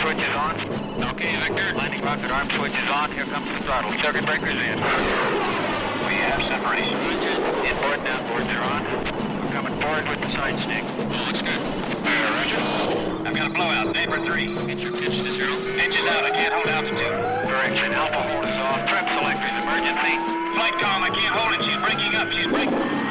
switch is on. Okay, Victor. Landing rocket arm switch is on. Here comes the throttle. Circuit breakers in. We have separation. Inboard and outboards are on. We're coming forward with the side stick. Looks good. Roger. I've got a blowout. Neighbor 3. Get your pitch to zero. Pitch is out. I can't hold altitude. Correction. Alpha hold is off. Trap selectors emergency. Flight com. I can't hold it. She's breaking up. She's breaking.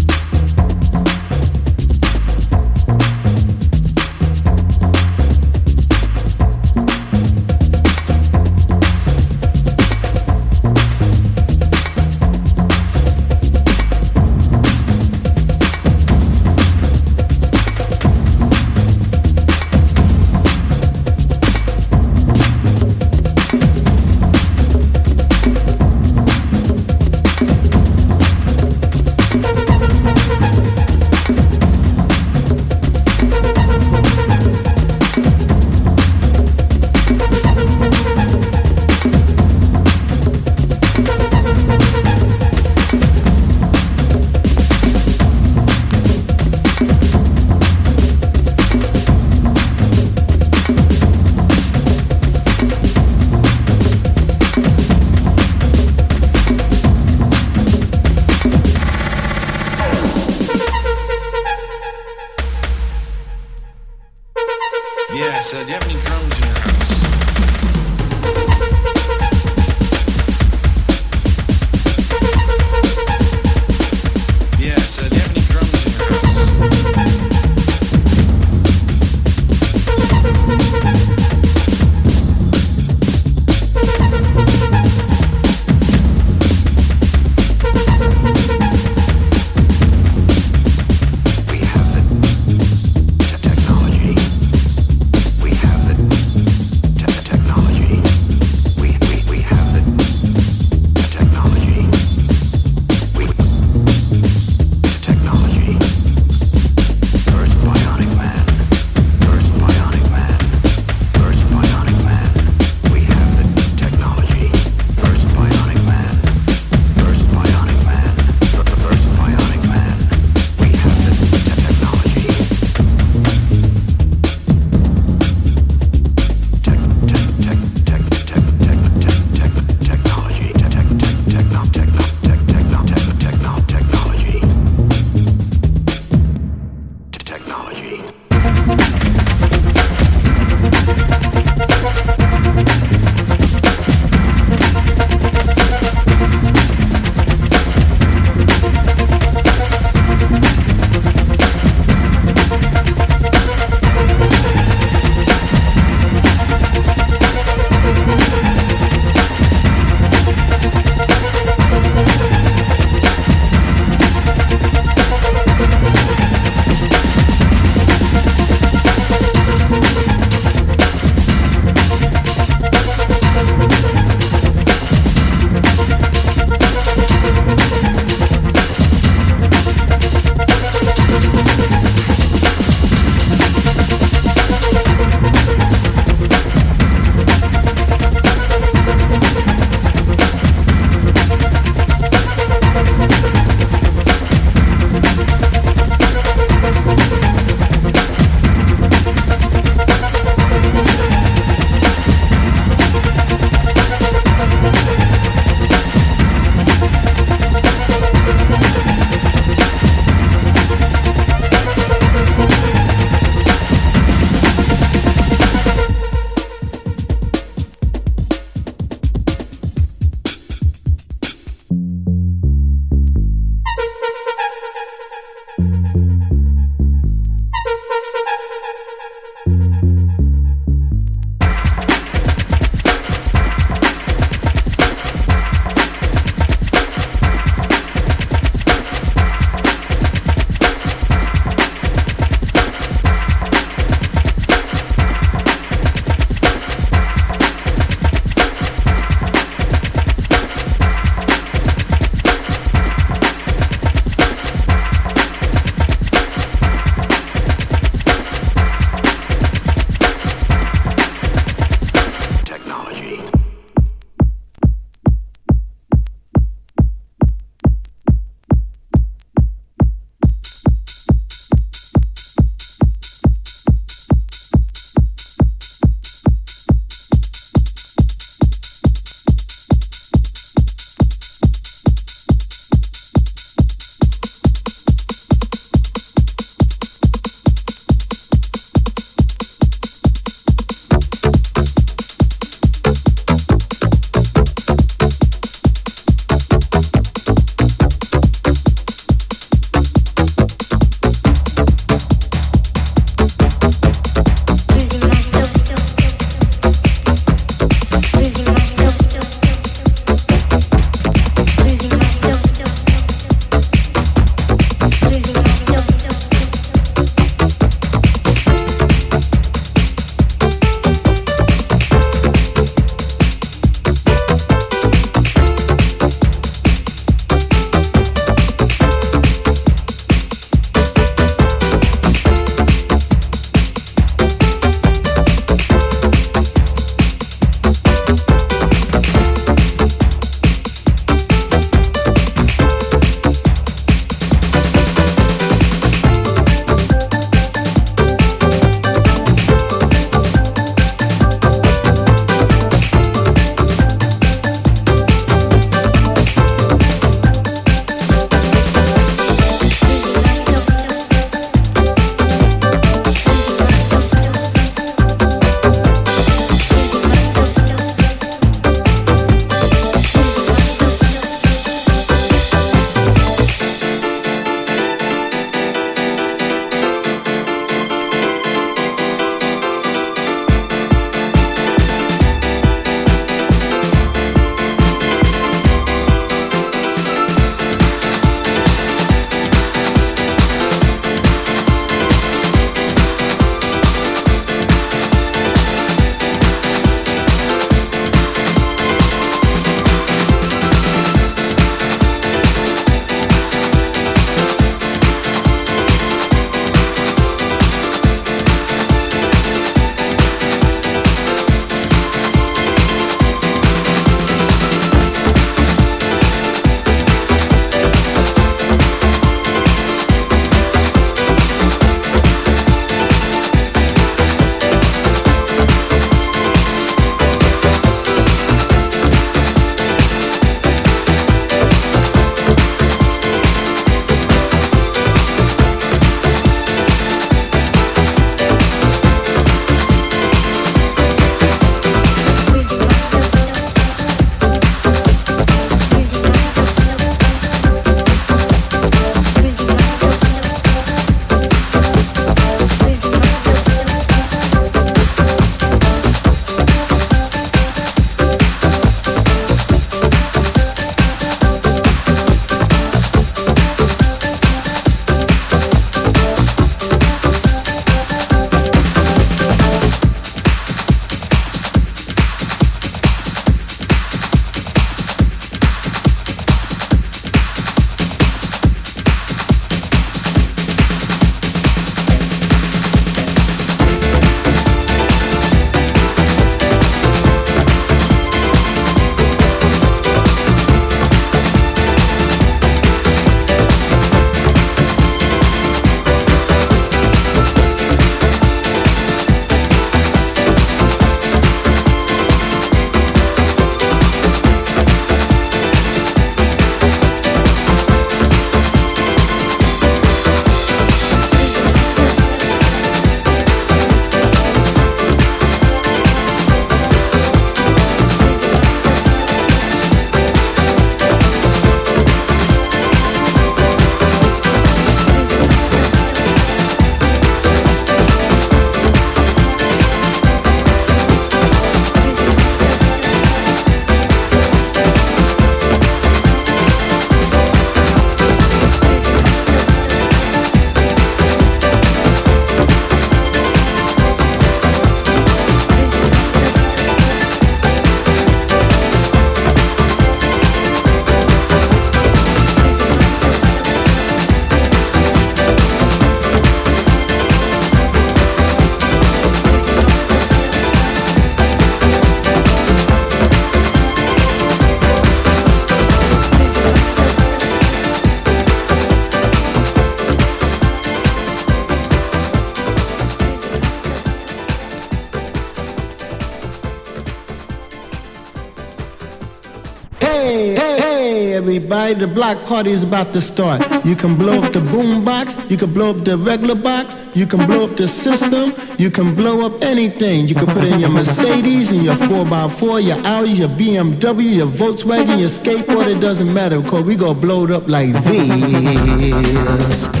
The block party is about to start. You can blow up the boom box, you can blow up the regular box, you can blow up the system, you can blow up anything. You can put in your Mercedes and your 4x4, your Audi, your BMW, your Volkswagen, your skateboard, it doesn't matter because we gonna blow it up like this.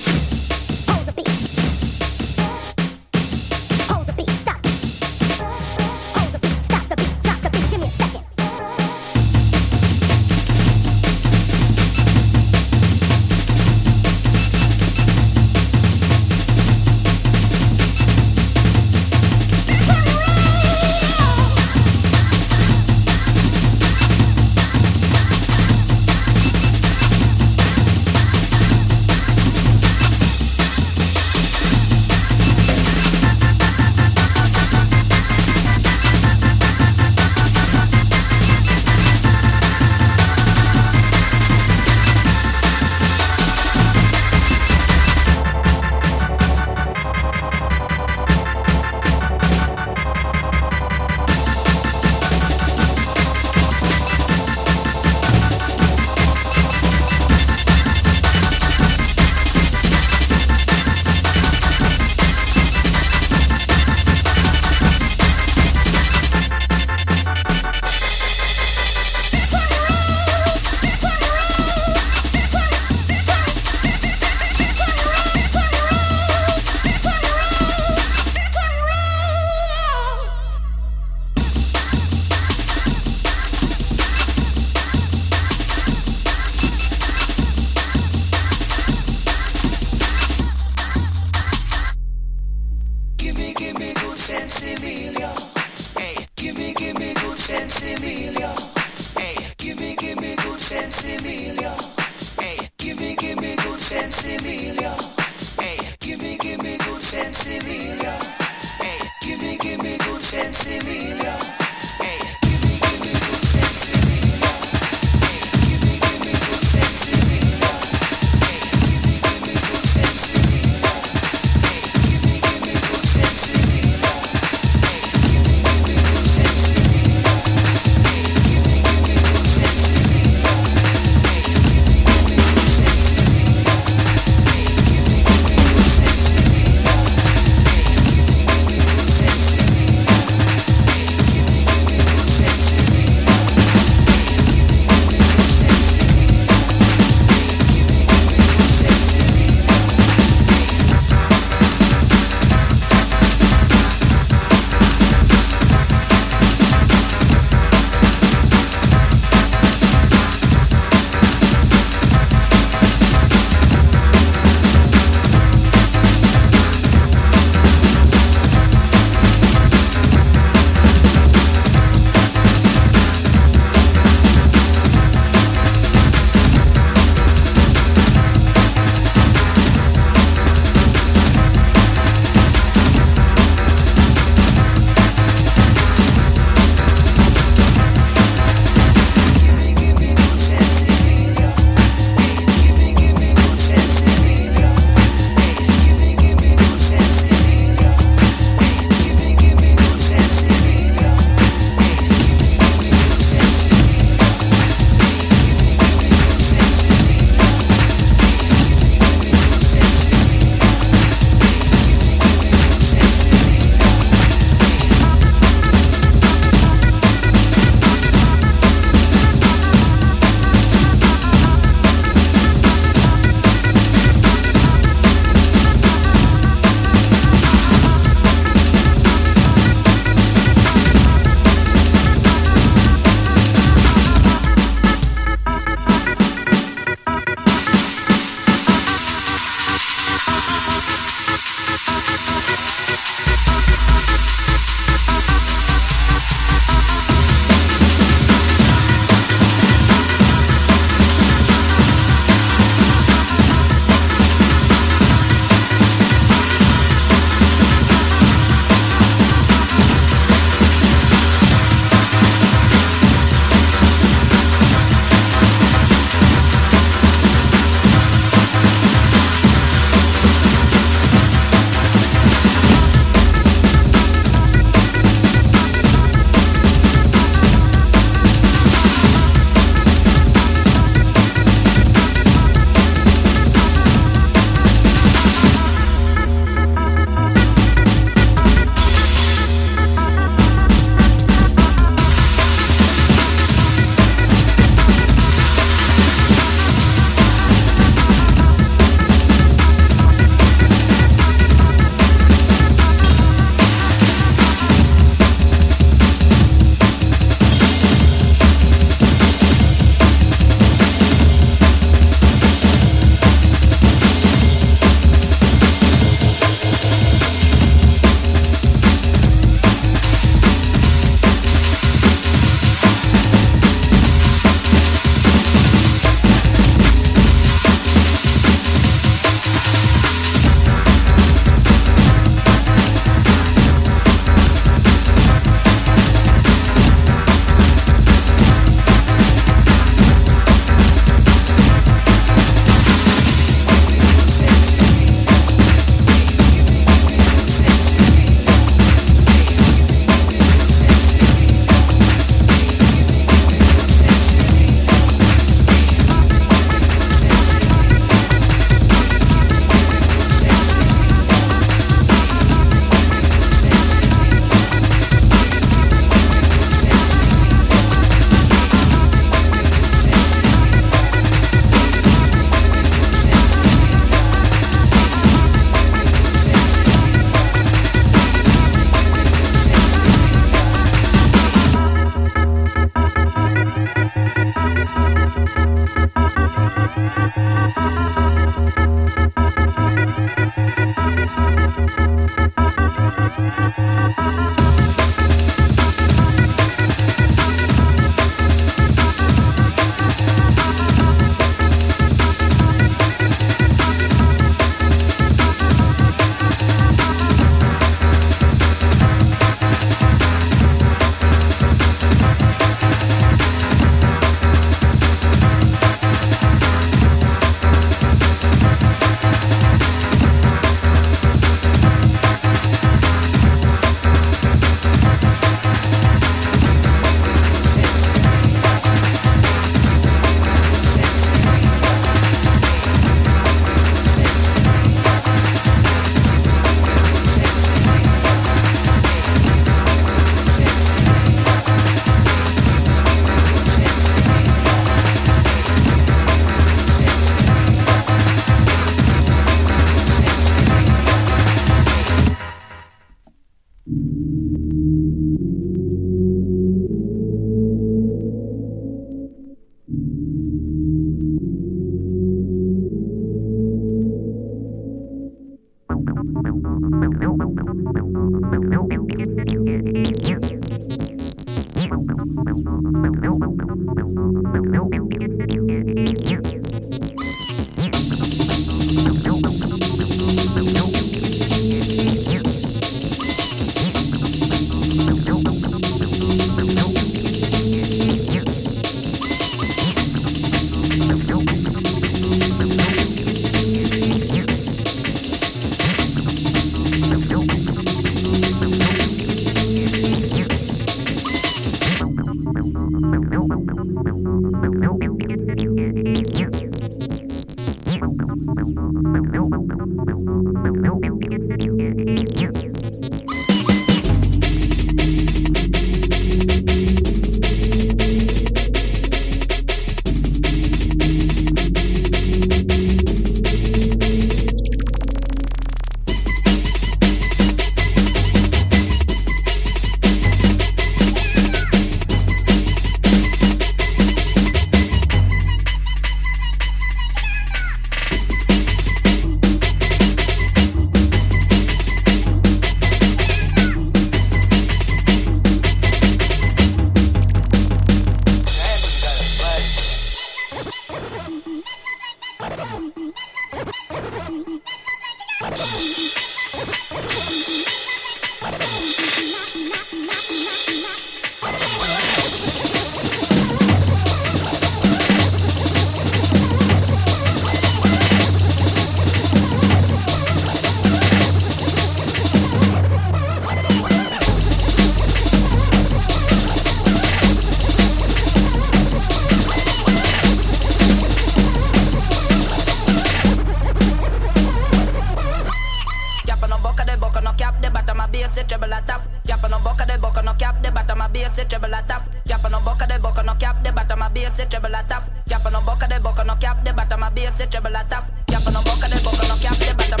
bottom of bass, it treble at top. Cap on no buck, the buck on no cap, the bottom of bass, it treble at top. Cap on no buck, the buck on no cap, the bottom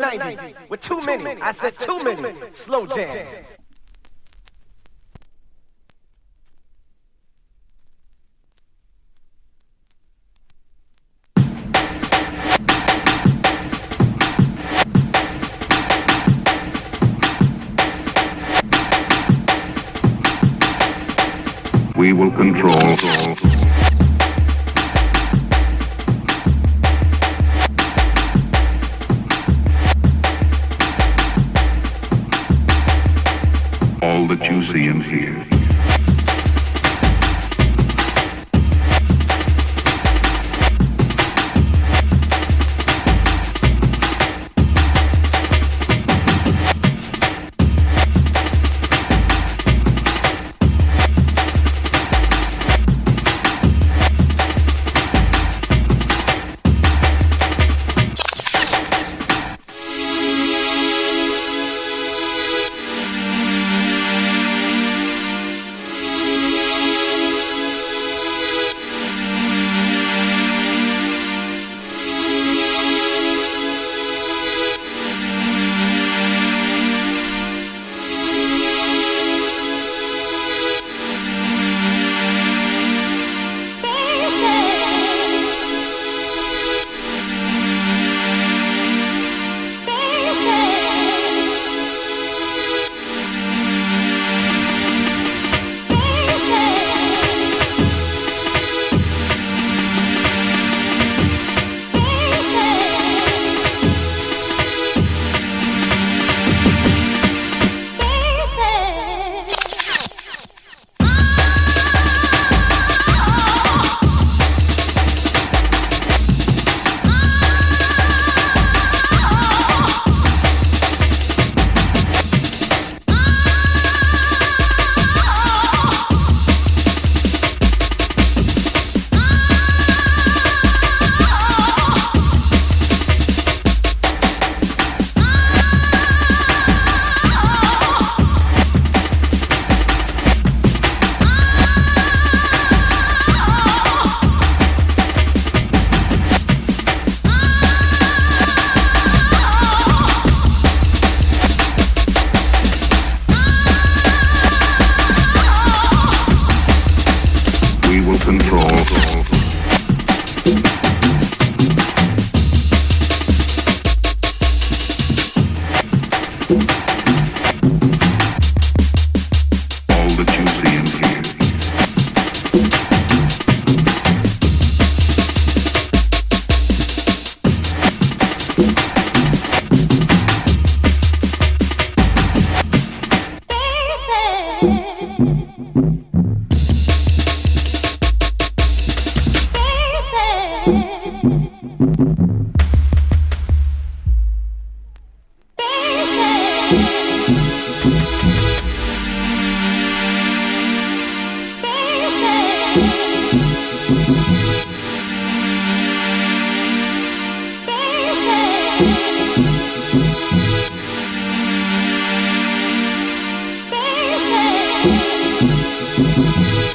90s with too many, I said too many, slow jams. We will control. Música